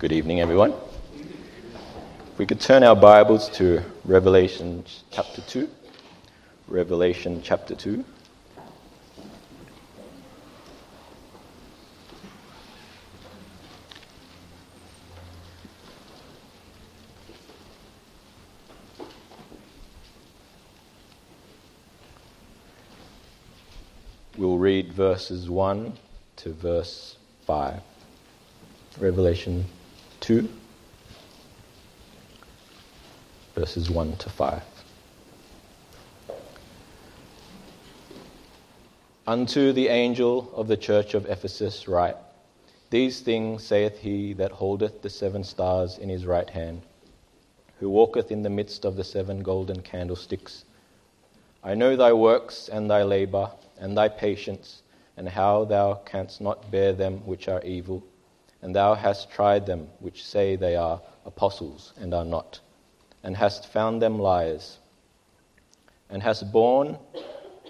Good evening, everyone. If we could turn our Bibles to Revelation chapter 2. Revelation chapter 2. We'll read verses 1 to verse 5. Revelation 2, verses 1 to 5. Unto the angel of the church of Ephesus write, These things saith he that holdeth the seven stars in his right hand, who walketh in the midst of the seven golden candlesticks. I know thy works and thy labor and thy patience, and how thou canst not bear them which are evil, and thou hast tried them which say they are apostles and are not, and hast found them liars, and hast borne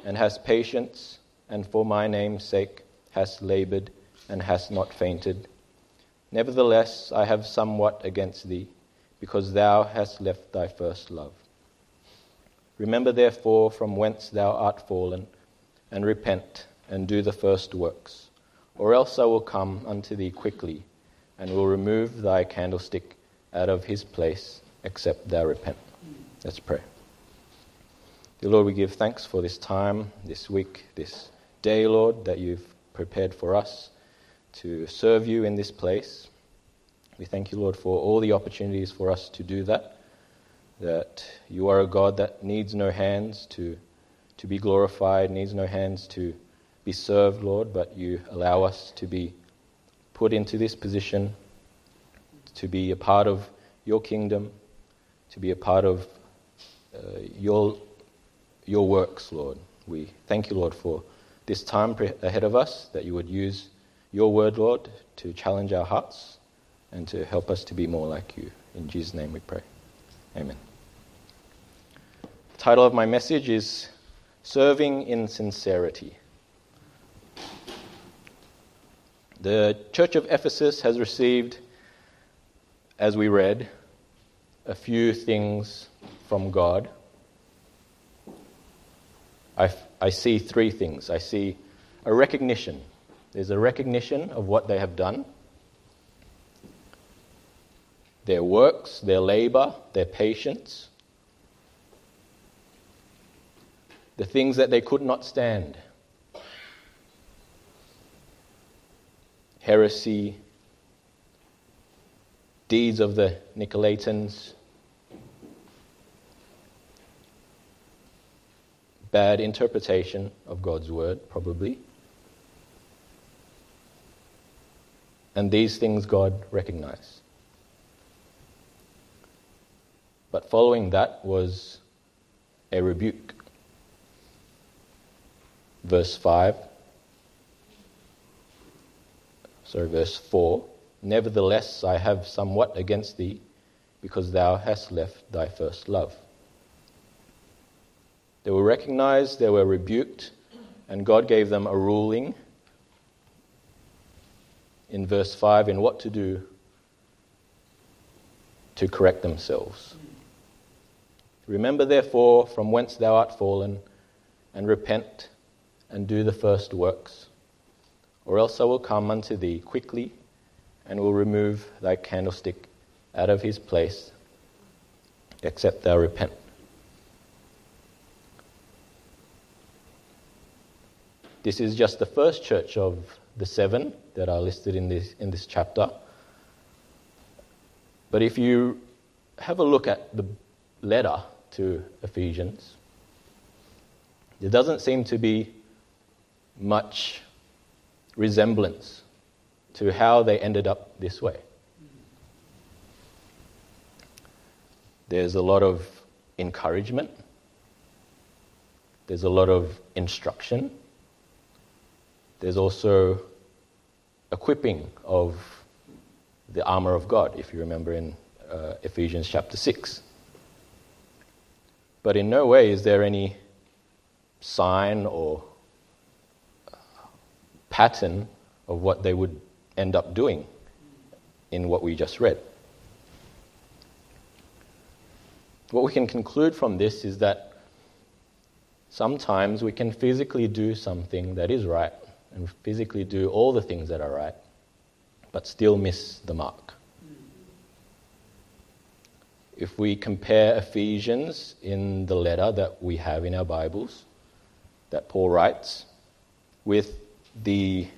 and hast patience, and for my name's sake hast labored and hast not fainted. Nevertheless, I have somewhat against thee, because thou hast left thy first love. Remember therefore from whence thou art fallen and repent and do the first works, or else I will come unto thee quickly and will remove thy candlestick out of his place, except thou repent. Let's pray. Dear Lord, we give thanks for this time, this week, this day, Lord, that you've prepared for us to serve you in this place. We thank you, Lord, for all the opportunities for us to do that. That you are a God that needs no hands to to be glorified, needs no hands to be served, Lord, but you allow us to be put into this position, to be a part of your kingdom, to be a part of uh, your, your works, Lord. We thank you, Lord, for this time ahead of us, that you would use your word, Lord, to challenge our hearts and to help us to be more like you. In Jesus' name we pray. Amen. The title of my message is serving in sincerity. The church of Ephesus has received, as we read, a few things from God. I, I see three things. I see a recognition. There's a recognition of what they have done, their works, their labor, their patience. the things that they could not stand heresy, deeds of the Nicolaitans, bad interpretation of God's word, probably. And these things God recognized. But following that was a rebuke verse 5. Sorry, verse 4. Nevertheless, I have somewhat against thee, because thou hast left thy first love. They were recognized, they were rebuked, and God gave them a ruling in verse 5 in what to do to correct themselves. Remember, therefore, from whence thou art fallen, and repent and do the first works, or else I will come unto thee quickly and will remove thy candlestick out of his place, except thou repent. This is just the first church of the seven that are listed in this, in this chapter. But if you have a look at the letter to Ephesians, there doesn't seem to be much resemblance to how they ended up this way. There's a lot of encouragement, there's a lot of instruction, there's also equipping of the armor of God, if you remember in uh, Ephesians chapter 6. But in no way is there any sign or pattern of what they would end up doing in what we just read. What we can conclude from this is that sometimes we can physically do something that is right and physically do all the things that are right, but still miss the mark. If we compare Ephesians in the letter that we have in our Bibles, that Paul writes, with the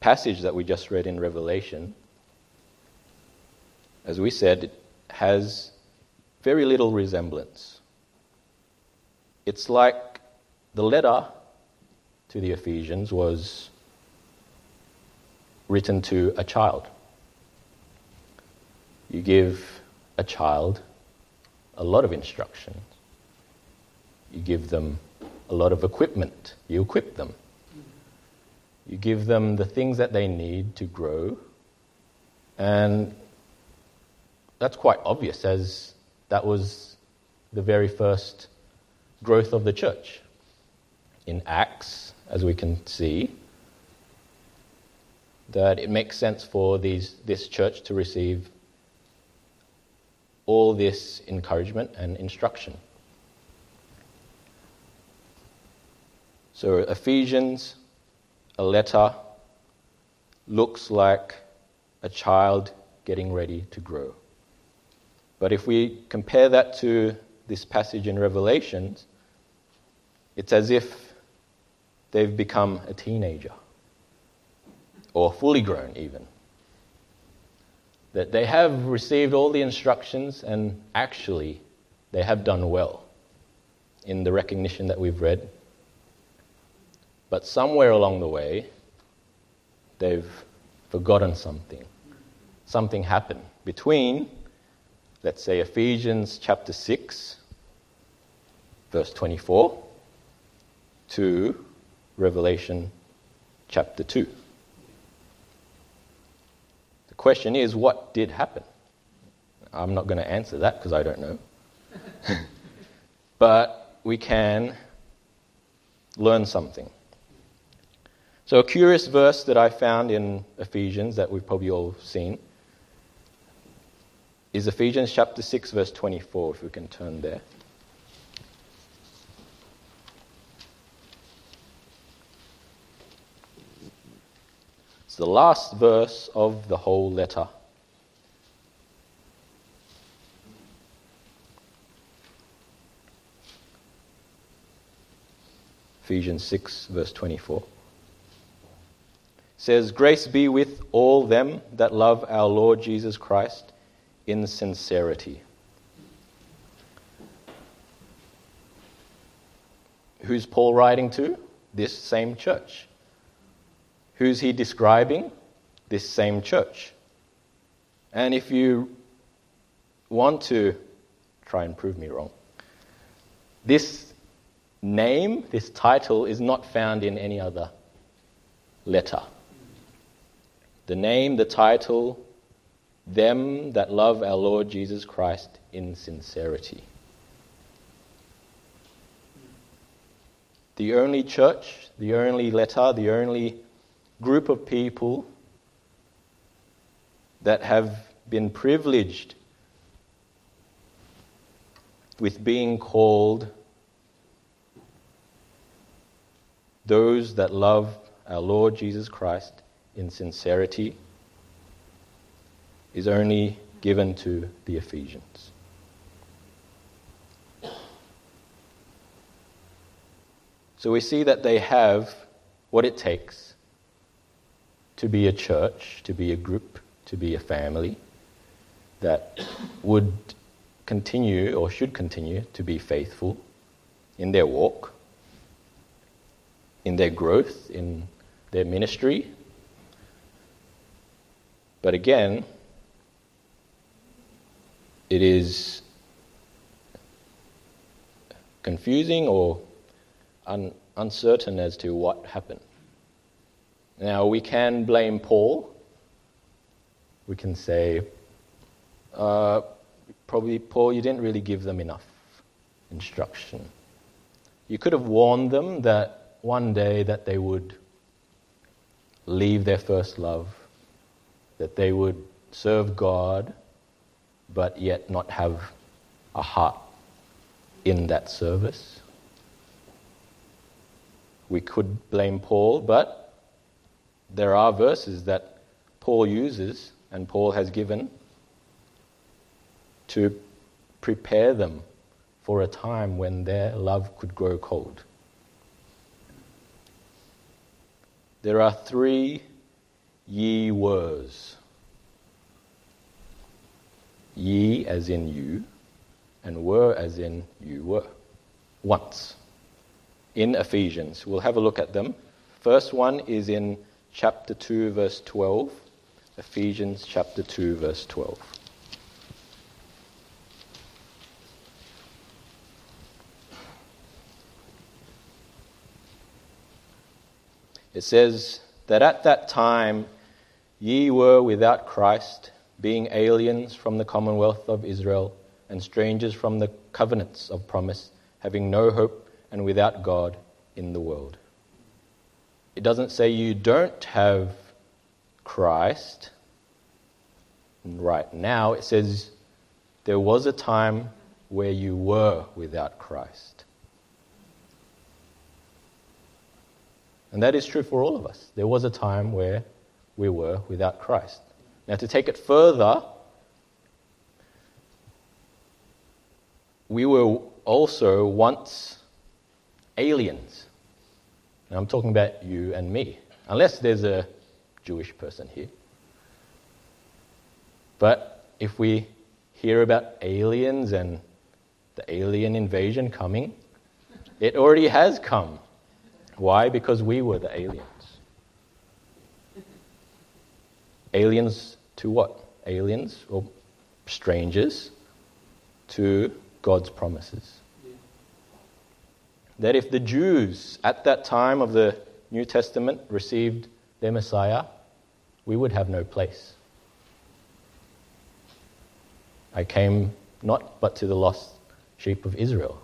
passage that we just read in Revelation, as we said, has very little resemblance. It's like the letter to the Ephesians was written to a child. You give a child a lot of instructions. You give them a lot of equipment. You equip them. You give them the things that they need to grow. And that's quite obvious, as that was the very first growth of the church. In Acts, as we can see, that it makes sense for these, this church to receive all this encouragement and instruction. So, Ephesians, a letter, looks like a child getting ready to grow. But if we compare that to this passage in Revelations, it's as if they've become a teenager or fully grown, even. That they have received all the instructions and actually they have done well in the recognition that we've read. But somewhere along the way, they've forgotten something. Something happened between let's say Ephesians chapter 6, verse 24, to Revelation chapter 2. The question is, what did happen? I'm not going to answer that because I don't know. but we can learn something. So, a curious verse that I found in Ephesians that we've probably all seen is Ephesians chapter 6, verse 24, if we can turn there. It's the last verse of the whole letter. Ephesians 6, verse 24 says, Grace be with all them that love our Lord Jesus Christ in sincerity. Who's Paul writing to? This same church. Who's he describing? This same church. And if you want to try and prove me wrong, this name, this title, is not found in any other letter. The name, the title, them that love our Lord Jesus Christ in sincerity. The only church, the only letter, the only group of people that have been privileged with being called those that love our Lord Jesus Christ in sincerity is only given to the Ephesians. So we see that they have what it takes to be a church, to be a group, to be a family that would continue or should continue to be faithful in their walk, in their growth, in their ministry. But again, it is confusing or un- uncertain as to what happened. Now, we can blame Paul. We can say, uh, probably, Paul, you didn't really give them enough instruction. You could have warned them that one day that they would leave their first love, that they would serve God, but yet not have a heart in that service. We could blame Paul, but there are verses that Paul uses and Paul has given to prepare them for a time when their love could grow cold. There are three ye weres. Ye as in you, and were as in you were. Once. In Ephesians. We'll have a look at them. First one is in chapter 2, verse 12. Ephesians chapter 2, verse 12. It says that at that time ye were without Christ, being aliens from the commonwealth of Israel and strangers from the covenants of promise, having no hope and without God in the world. It doesn't say you don't have Christ right now. It says there was a time where you were without Christ. And that is true for all of us. There was a time where we were without Christ. Now, to take it further, we were also once aliens. Now, I'm talking about you and me, unless there's a Jewish person here. But if we hear about aliens and the alien invasion coming, it already has come. Why? Because we were the aliens. Aliens to what? Aliens or strangers to God's promises. That if the Jews at that time of the New Testament received their Messiah, we would have no place. I came not but to the lost sheep of Israel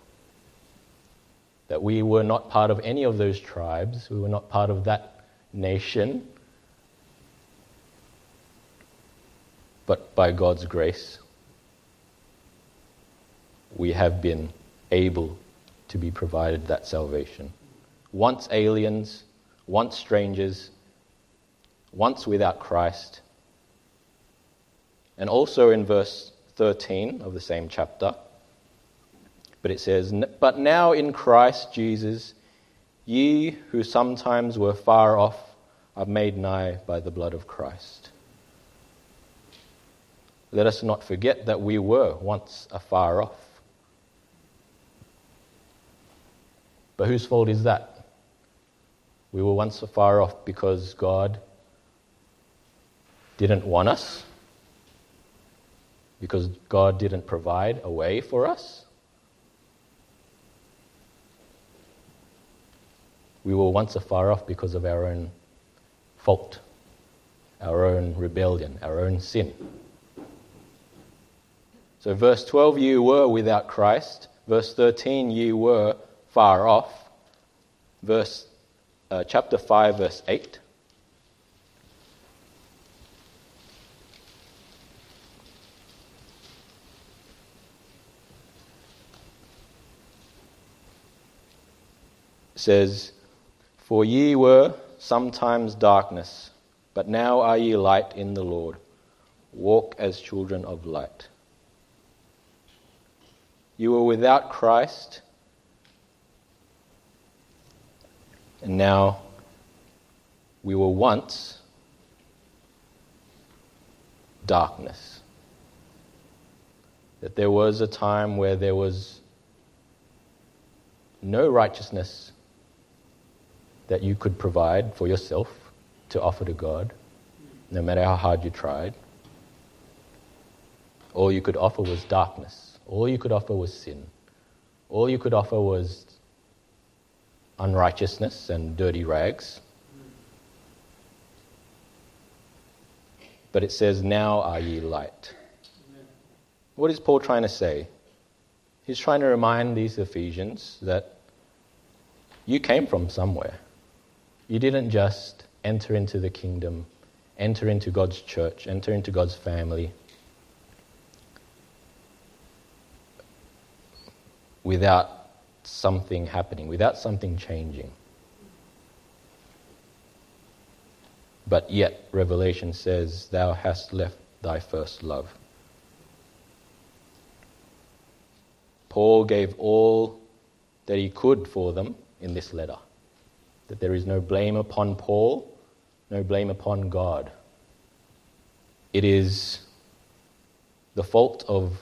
that we were not part of any of those tribes, we were not part of that nation. But by God's grace, we have been able to be provided that salvation. Once aliens, once strangers, once without Christ. And also in verse 13 of the same chapter, but it says, But now in Christ Jesus, ye who sometimes were far off are made nigh by the blood of Christ. Let us not forget that we were once afar off. But whose fault is that? We were once afar off because God didn't want us, because God didn't provide a way for us. We were once afar off because of our own fault, our own rebellion, our own sin. So, verse 12, you were without Christ. Verse 13, you were far off. Verse, uh, chapter 5, verse 8. says, for ye were sometimes darkness, but now are ye light in the Lord. Walk as children of light. You were without Christ, and now we were once darkness. That there was a time where there was no righteousness that you could provide for yourself to offer to God, no matter how hard you tried. All you could offer was darkness. All you could offer was sin. All you could offer was unrighteousness and dirty rags. But it says, Now are ye light. What is Paul trying to say? He's trying to remind these Ephesians that you came from somewhere. You didn't just enter into the kingdom, enter into God's church, enter into God's family without something happening, without something changing. But yet, Revelation says, Thou hast left thy first love. Paul gave all that he could for them in this letter. That there is no blame upon Paul, no blame upon God. It is the fault of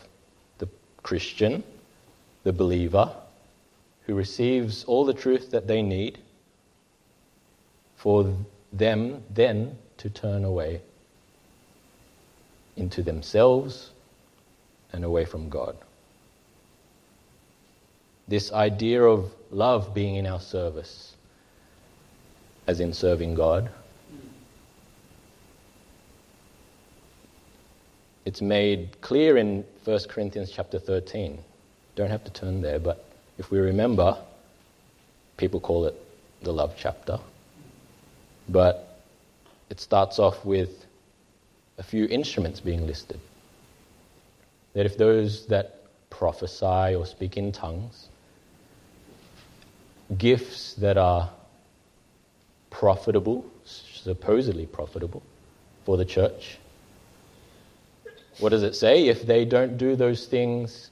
the Christian, the believer, who receives all the truth that they need for them then to turn away into themselves and away from God. This idea of love being in our service, as in serving God, it's made clear in 1 Corinthians chapter 13. Don't have to turn there, but if we remember, people call it the love chapter. But it starts off with a few instruments being listed. That if those that prophesy or speak in tongues, gifts that are profitable, supposedly profitable for the church. What does it say? If they don't do those things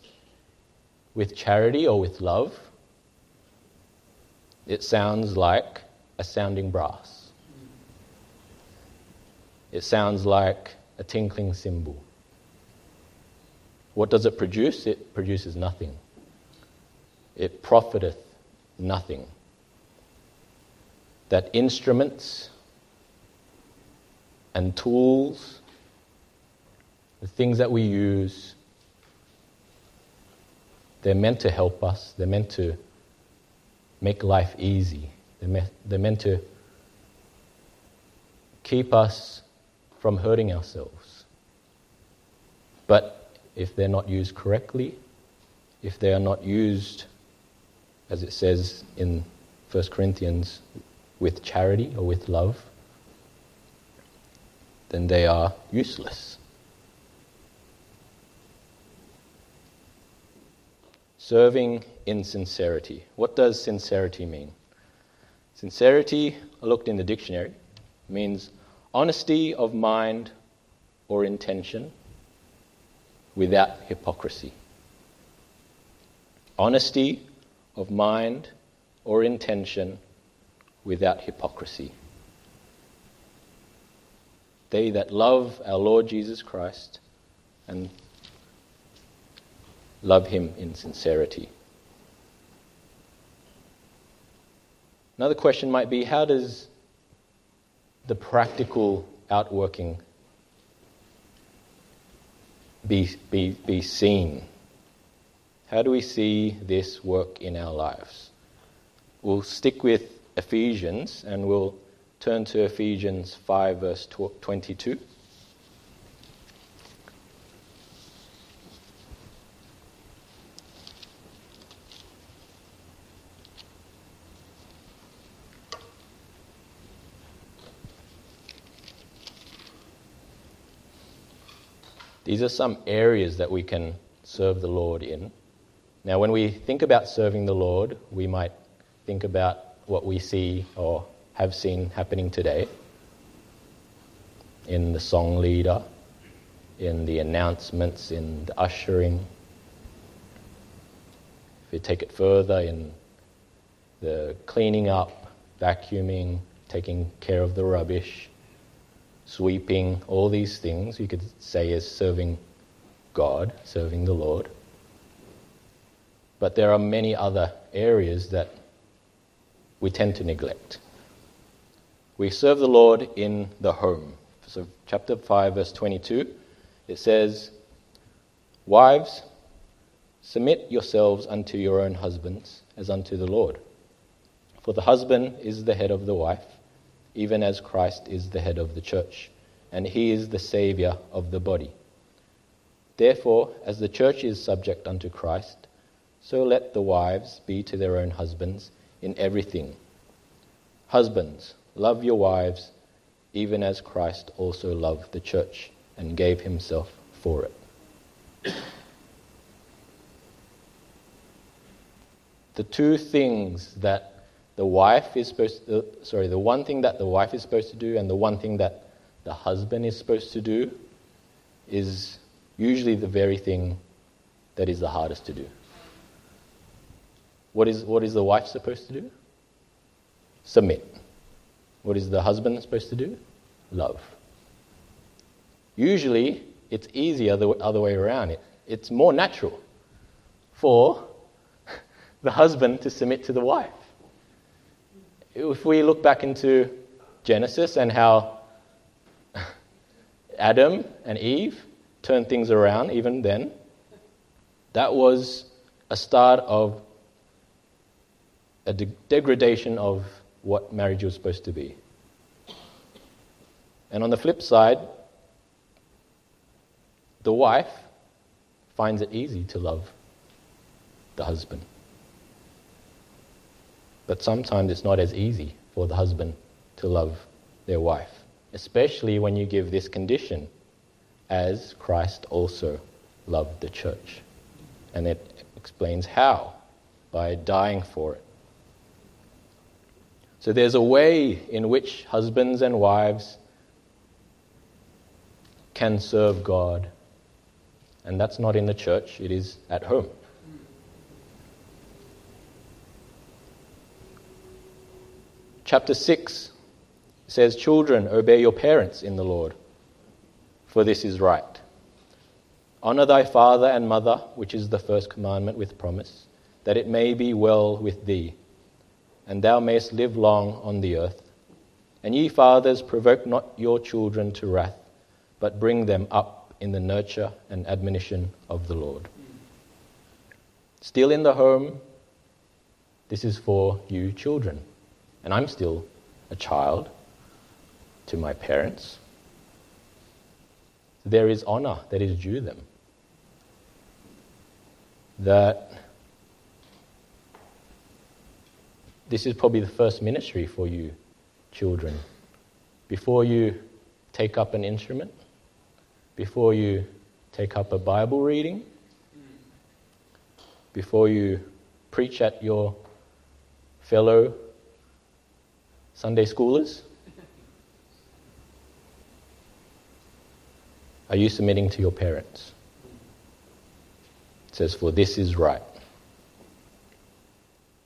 with charity or with love, it sounds like a sounding brass. It sounds like a tinkling cymbal. What does it produce? It produces nothing. It profiteth nothing. That instruments and tools, the things that we use, they're meant to help us, they're meant to make life easy, they're, me- they're meant to keep us from hurting ourselves. But if they're not used correctly, if they are not used as it says in 1 Corinthians, with charity or with love, then they are useless. Serving in sincerity. What does sincerity mean? Sincerity, I looked in the dictionary, means honesty of mind or intention without hypocrisy. Honesty of mind or intention without hypocrisy. They that love our Lord Jesus Christ and love him in sincerity. Another question might be how does the practical outworking be, be, be seen how do we see this work in our lives? We'll stick with Ephesians and we'll turn to Ephesians 5, verse 22. These are some areas that we can serve the Lord in. Now, when we think about serving the Lord, we might think about what we see or have seen happening today in the song leader, in the announcements, in the ushering. If you take it further, in the cleaning up, vacuuming, taking care of the rubbish, sweeping, all these things you could say is serving God, serving the Lord. But there are many other areas that we tend to neglect. We serve the Lord in the home. So, chapter 5, verse 22, it says, Wives, submit yourselves unto your own husbands as unto the Lord. For the husband is the head of the wife, even as Christ is the head of the church, and he is the Saviour of the body. Therefore, as the church is subject unto Christ, so let the wives be to their own husbands in everything. Husbands, love your wives, even as Christ also loved the church and gave himself for it. The two things that the wife is supposed to, sorry, the one thing that the wife is supposed to do and the one thing that the husband is supposed to do is usually the very thing that is the hardest to do. What is, what is the wife supposed to do? Submit. What is the husband supposed to do? Love. Usually, it's easier the other way around. It, it's more natural for the husband to submit to the wife. If we look back into Genesis and how Adam and Eve turned things around, even then, that was a start of a de- degradation of what marriage was supposed to be. And on the flip side, the wife finds it easy to love the husband. But sometimes it's not as easy for the husband to love their wife, especially when you give this condition, as Christ also loved the church. And it explains how by dying for it. So there's a way in which husbands and wives can serve God. And that's not in the church, it is at home. Chapter 6 says, Children, obey your parents in the Lord, for this is right. Honor thy father and mother, which is the first commandment with promise, that it may be well with thee, and thou mayest live long on the earth. And ye fathers, provoke not your children to wrath, but bring them up in the nurture and admonition of the Lord. Still in the home, this is for you children and I'm still a child to my parents, there is honor that is due them. That this is probably the first ministry for you, children. Before you take up an instrument, before you take up a Bible reading, before you preach at your fellow Sunday schoolers? Are you submitting to your parents? It says, For this is right.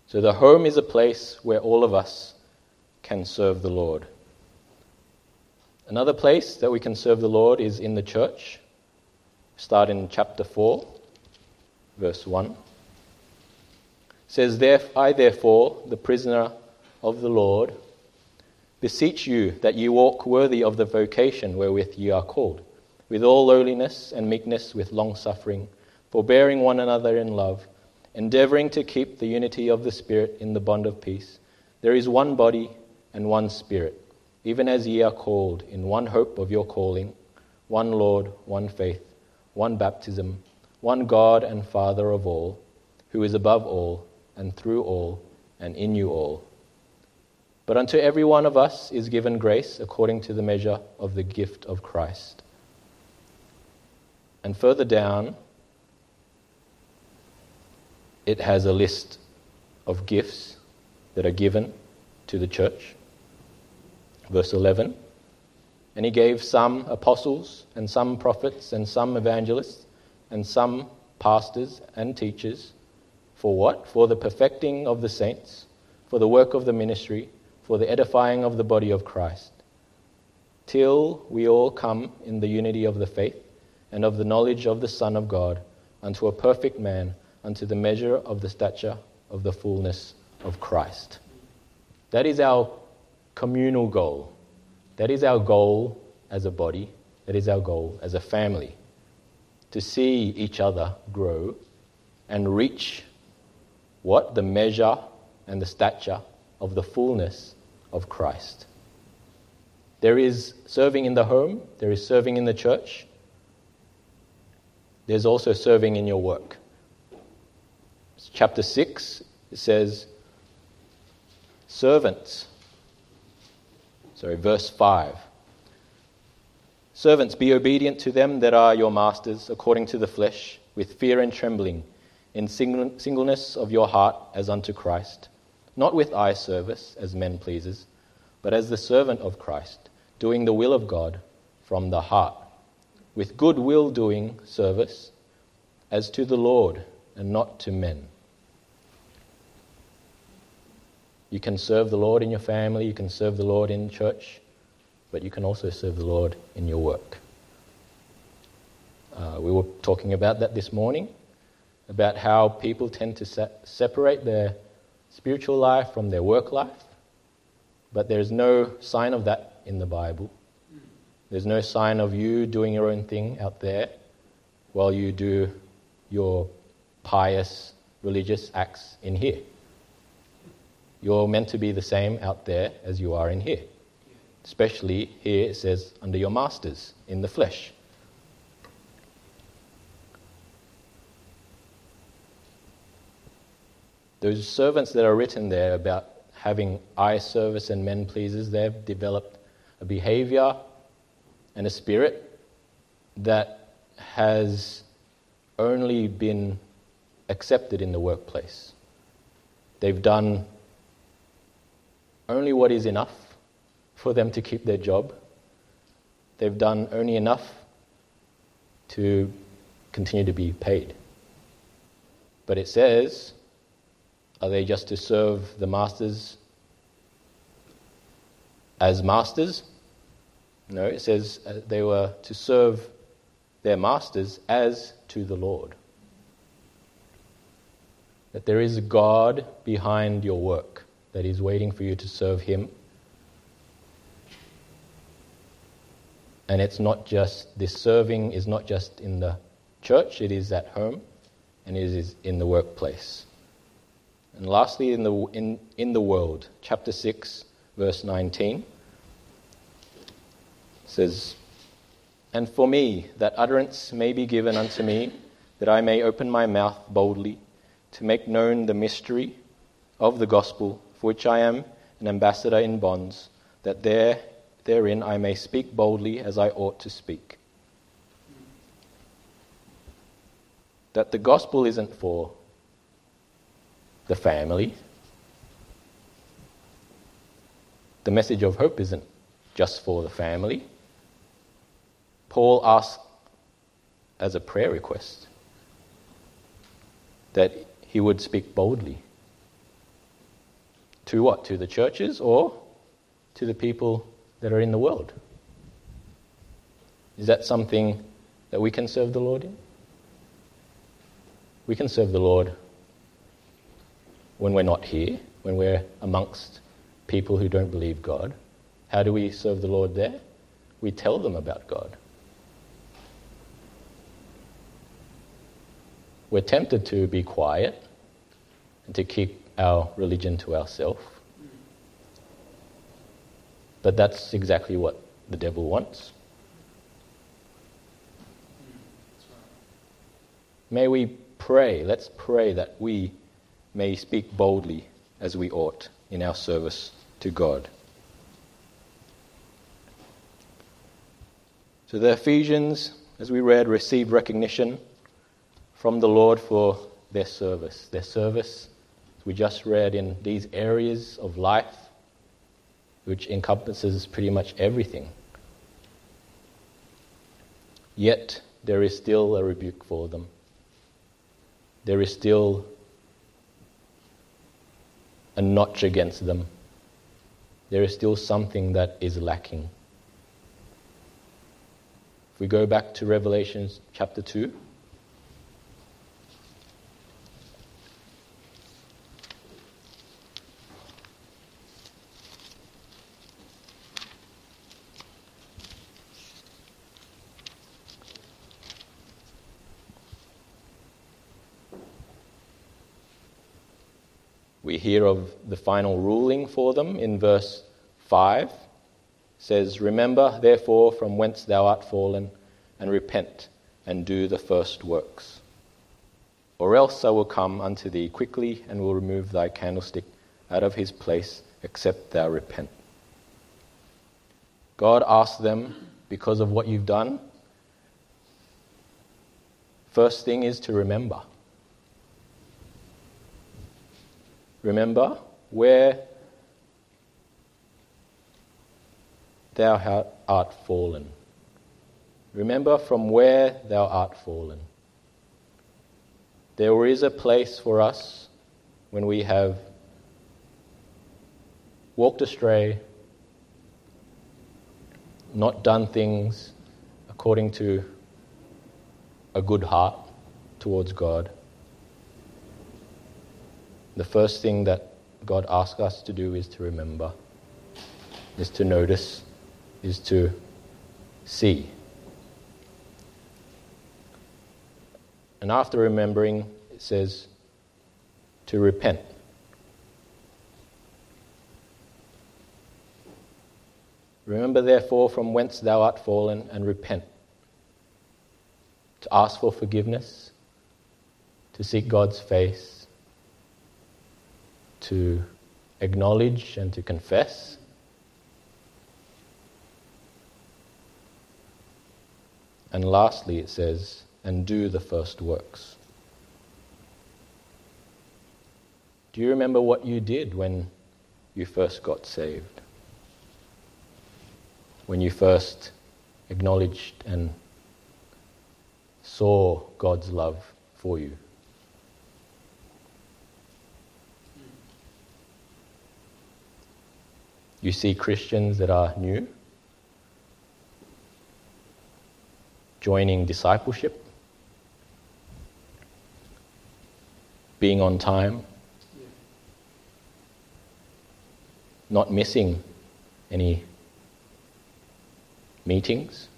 So the home is a place where all of us can serve the Lord. Another place that we can serve the Lord is in the church. Start in chapter 4, verse 1. It says, I therefore, the prisoner of the Lord, beseech you that ye walk worthy of the vocation wherewith ye are called, with all lowliness and meekness, with long suffering, forbearing one another in love, endeavoring to keep the unity of the Spirit in the bond of peace. There is one body and one Spirit, even as ye are called in one hope of your calling, one Lord, one faith, one baptism, one God and Father of all, who is above all, and through all, and in you all. But unto every one of us is given grace according to the measure of the gift of Christ. And further down, it has a list of gifts that are given to the church. Verse 11 And he gave some apostles, and some prophets, and some evangelists, and some pastors and teachers. For what? For the perfecting of the saints, for the work of the ministry for the edifying of the body of Christ, till we all come in the unity of the faith and of the knowledge of the Son of God, unto a perfect man, unto the measure of the stature of the fullness of Christ. That is our communal goal. That is our goal as a body. That is our goal as a family. To see each other grow and reach what? The measure and the stature of the fullness of Christ. There is serving in the home, there is serving in the church, there's also serving in your work. Chapter 6 says, Servants. Sorry, verse 5. Servants, be obedient to them that are your masters according to the flesh, with fear and trembling, in singleness of your heart as unto Christ, not with eye service as men pleasers, but as the servant of Christ, doing the will of God from the heart, with good will doing service as to the Lord and not to men. You can serve the Lord in your family, you can serve the Lord in church, but you can also serve the Lord in your work. Uh, we were talking about that this morning, about how people tend to se- separate their spiritual life from their work life, but there's no sign of that in the Bible. There's no sign of you doing your own thing out there while you do your pious religious acts in here. You're meant to be the same out there as you are in here. Especially here it says, under your masters in the flesh. Those servants that are written there about having eye service and men pleasers, they've developed a behavior and a spirit that has only been accepted in the workplace. They've done only what is enough for them to keep their job. They've done only enough to continue to be paid. But it says, are they just to serve the masters as masters? No, it says uh, they were to serve their masters as to the Lord. That there is a God behind your work that is waiting for you to serve Him And it's not just, this serving is not just in the church, it is at home and it is in the workplace. And lastly, in the, in, in the world, chapter 6, verse 19 says, And for me, that utterance may be given unto me, that I may open my mouth boldly to make known the mystery of the gospel, for which I am an ambassador in bonds, that there therein I may speak boldly as I ought to speak. That the gospel isn't for the family. The message of hope isn't just for the family. Paul asks as a prayer request that he would speak boldly. To what? To the churches or to the people that are in the world. Is that something that we can serve the Lord in? We can serve the Lord when we're not here, when we're amongst people who don't believe God. How do we serve the Lord there? We tell them about God. We're tempted to be quiet and to keep our religion to ourselves. But that's exactly what the devil wants. May we pray, let's pray that we may speak boldly as we ought in our service to God. So the Ephesians, as we read, received recognition from the Lord for their service. Their service, we just read, in these areas of life which encompasses pretty much everything. Yet there is still a rebuke for them. There is still a notch against them. There is still something that is lacking. If we go back to Revelation chapter 2, hear of the final ruling for them in verse 5. It says, Remember, therefore, from whence thou art fallen, and repent, and do the first works. Or else I will come unto thee quickly, and will remove thy candlestick out of his place except thou repent. God asks them, because of what you've done, first thing is to remember. Remember where thou art fallen. Remember from where thou art fallen. There is a place for us when we have walked astray, not done things according to a good heart towards God. The first thing that God asks us to do is to remember, is to notice, is to see. And after remembering, it says to repent. Remember, therefore, from whence thou art fallen, and repent. To ask for forgiveness, to seek God's face, to acknowledge and to confess. And lastly, it says, and do the first works. Do you remember what you did when you first got saved? When you first acknowledged and saw God's love for you? You see Christians that are new joining discipleship being on time, not missing any meetings.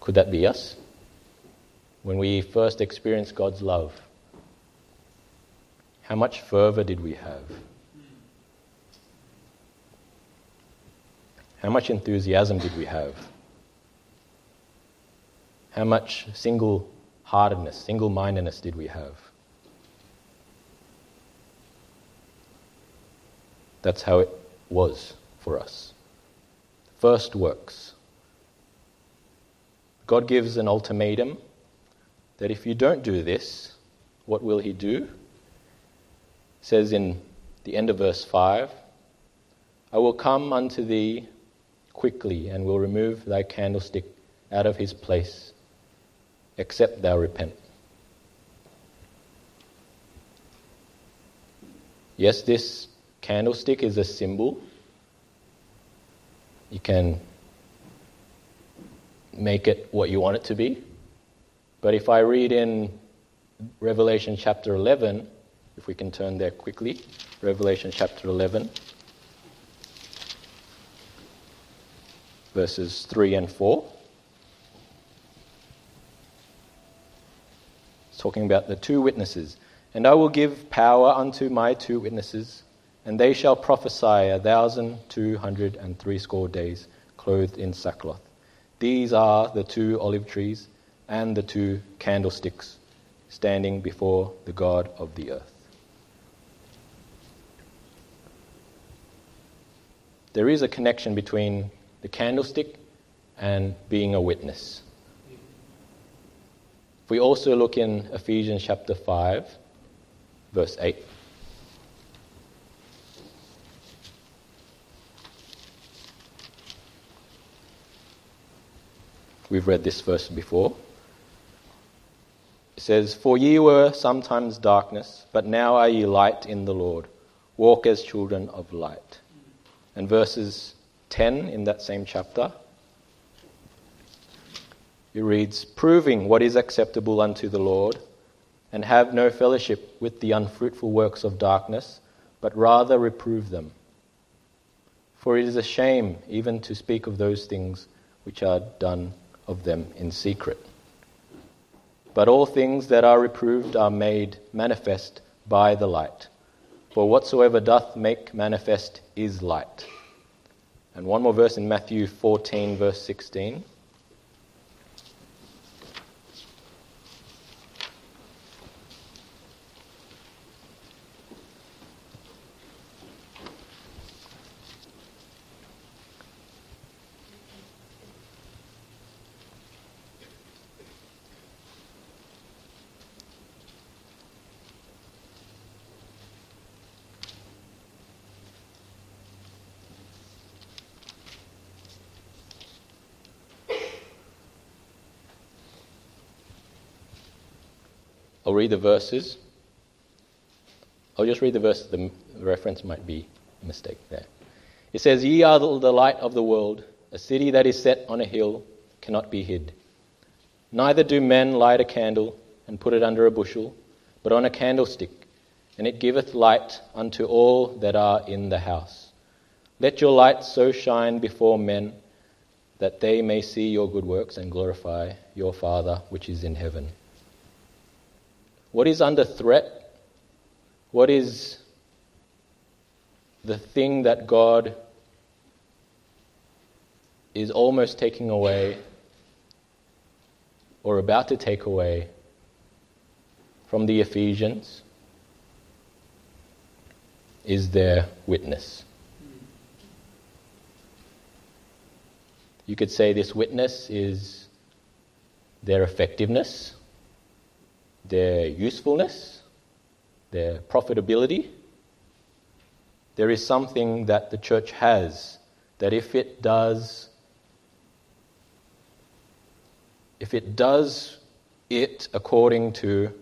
Could that be us? When we first experienced God's love, how much fervor did we have? How much enthusiasm did we have? How much single heartedness, single mindedness did we have? That's how it was for us. First works. God gives an ultimatum that if you don't do this, what will He do? It says in the end of verse 5 I will come unto thee quickly and will remove thy candlestick out of his place except thou repent. Yes, this candlestick is a symbol. You can make it what you want it to be. But if I read in Revelation chapter 11, if we can turn there quickly, Revelation chapter 11, verses 3 and 4. talking about the two witnesses. And I will give power unto my two witnesses, and they shall prophesy a thousand two hundred and threescore days, clothed in sackcloth. These are the two olive trees and the two candlesticks standing before the God of the earth. There is a connection between the candlestick and being a witness. If we also look in Ephesians chapter 5, verse 8. We've read this verse before. It says, For ye were sometimes darkness, but now are ye light in the Lord. Walk as children of light. And verses 10 in that same chapter it reads, Proving what is acceptable unto the Lord, and have no fellowship with the unfruitful works of darkness, but rather reprove them. For it is a shame even to speak of those things which are done of them in secret. But all things that are reproved are made manifest by the light. For whatsoever doth make manifest is light. And one more verse in Matthew 14, verse 16. Read the verses. I'll just read the verses. The reference might be a mistake there. It says, Ye are the light of the world. A city that is set on a hill cannot be hid. Neither do men light a candle and put it under a bushel, but on a candlestick, and it giveth light unto all that are in the house. Let your light so shine before men that they may see your good works and glorify your Father which is in heaven. What is under threat? What is the thing that God is almost taking away or about to take away from the Ephesians is their witness. You could say this witness is their effectiveness, their usefulness, their profitability. There is something that the church has that if it does if it does it according to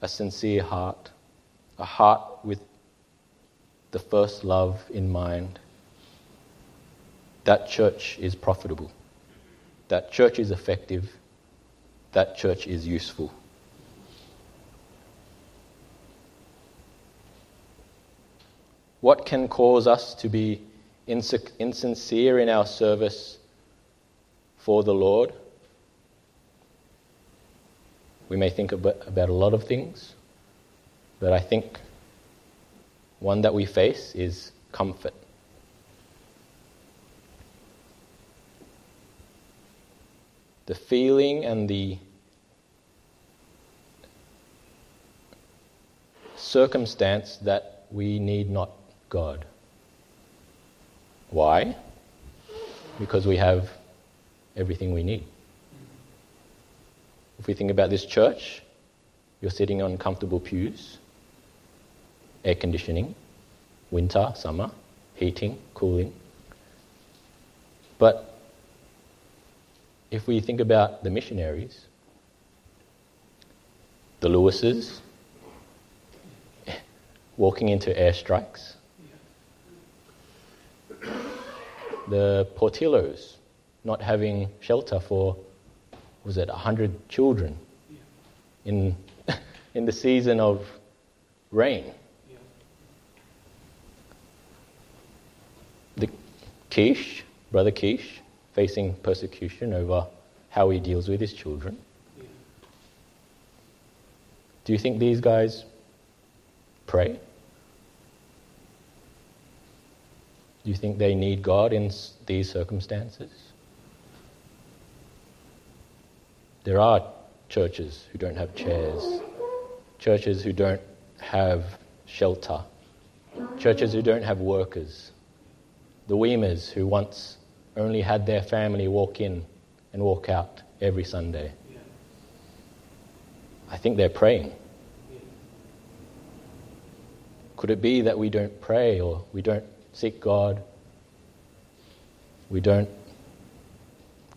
a sincere heart, a heart with the first love in mind, that church is profitable. That church is effective. That church is useful. What can cause us to be insincere in our service for the Lord? We may think about, a lot of things, but I think one that we face is comfort. The feeling and the circumstance that we need not God. Why? Because we have everything we need. If we think about this church, you're sitting on comfortable pews, air conditioning, winter, summer, heating, cooling. But if we think about the missionaries, the Lewises, walking into airstrikes, the Portillos not having shelter for was it 100 children in, in the season of rain. The Kish, brother Kish, facing persecution over how he deals with his children. Do you think these guys pray? Do you think they need God in these circumstances? There are churches who don't have chairs, churches who don't have shelter, churches who don't have workers. The Weemers who once only had their family walk in and walk out every Sunday. I think they're praying. Could it be that we don't pray or we don't seek God? We don't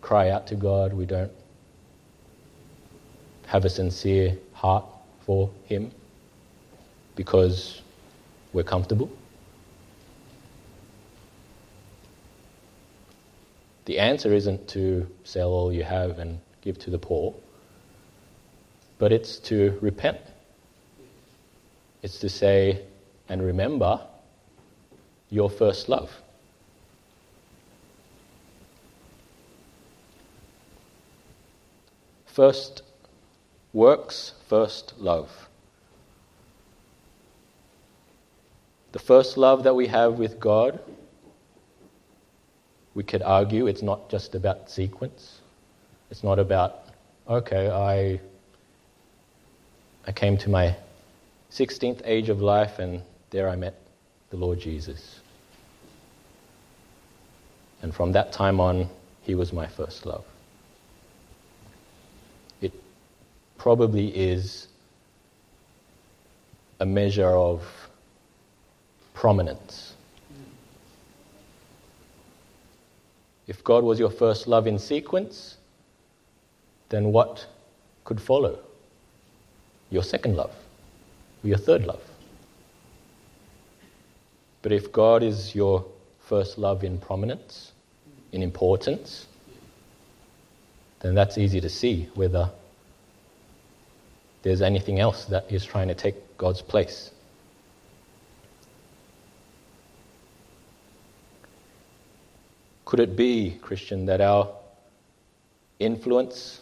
cry out to God. We don't have a sincere heart for Him because we're comfortable? The answer isn't to sell all you have and give to the poor, but it's to repent. It's to say and remember your first love. First Works first love. The first love that we have with God, we could argue it's not just about sequence. It's not about, okay, I, I came to my 16th age of life and there I met the Lord Jesus. And from that time on, he was my first love. It probably is a measure of prominence. If God was your first love in sequence, then what could follow? your second love, or your third love. But if God is your first love in prominence, in importance, then that's easy to see whether there's anything else that is trying to take God's place. Could it be, Christian, that our influence,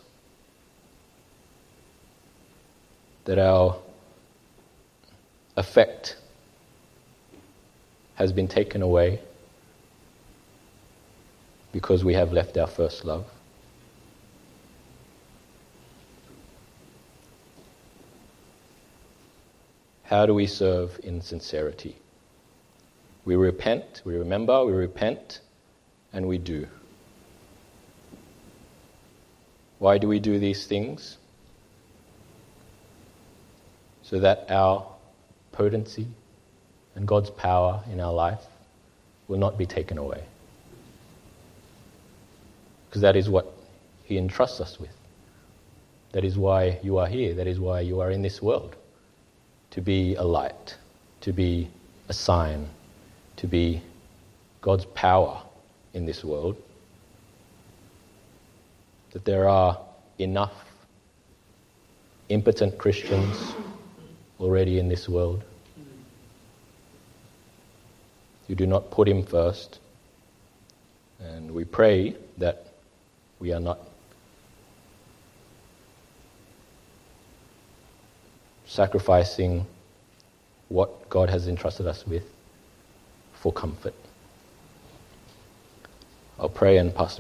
that our effect has been taken away because we have left our first love? How do we serve in sincerity? We repent, we remember, we repent, and we do. Why do we do these things? So that our potency and God's power in our life will not be taken away. Because that is what He entrusts us with. That is why you are here. That is why you are in this world. To be a light, to be a sign, to be God's power in this world, that there are enough impotent Christians already in this world who do not put Him first. And we pray that we are not sacrificing what God has entrusted us with for comfort. I'll pray and pass the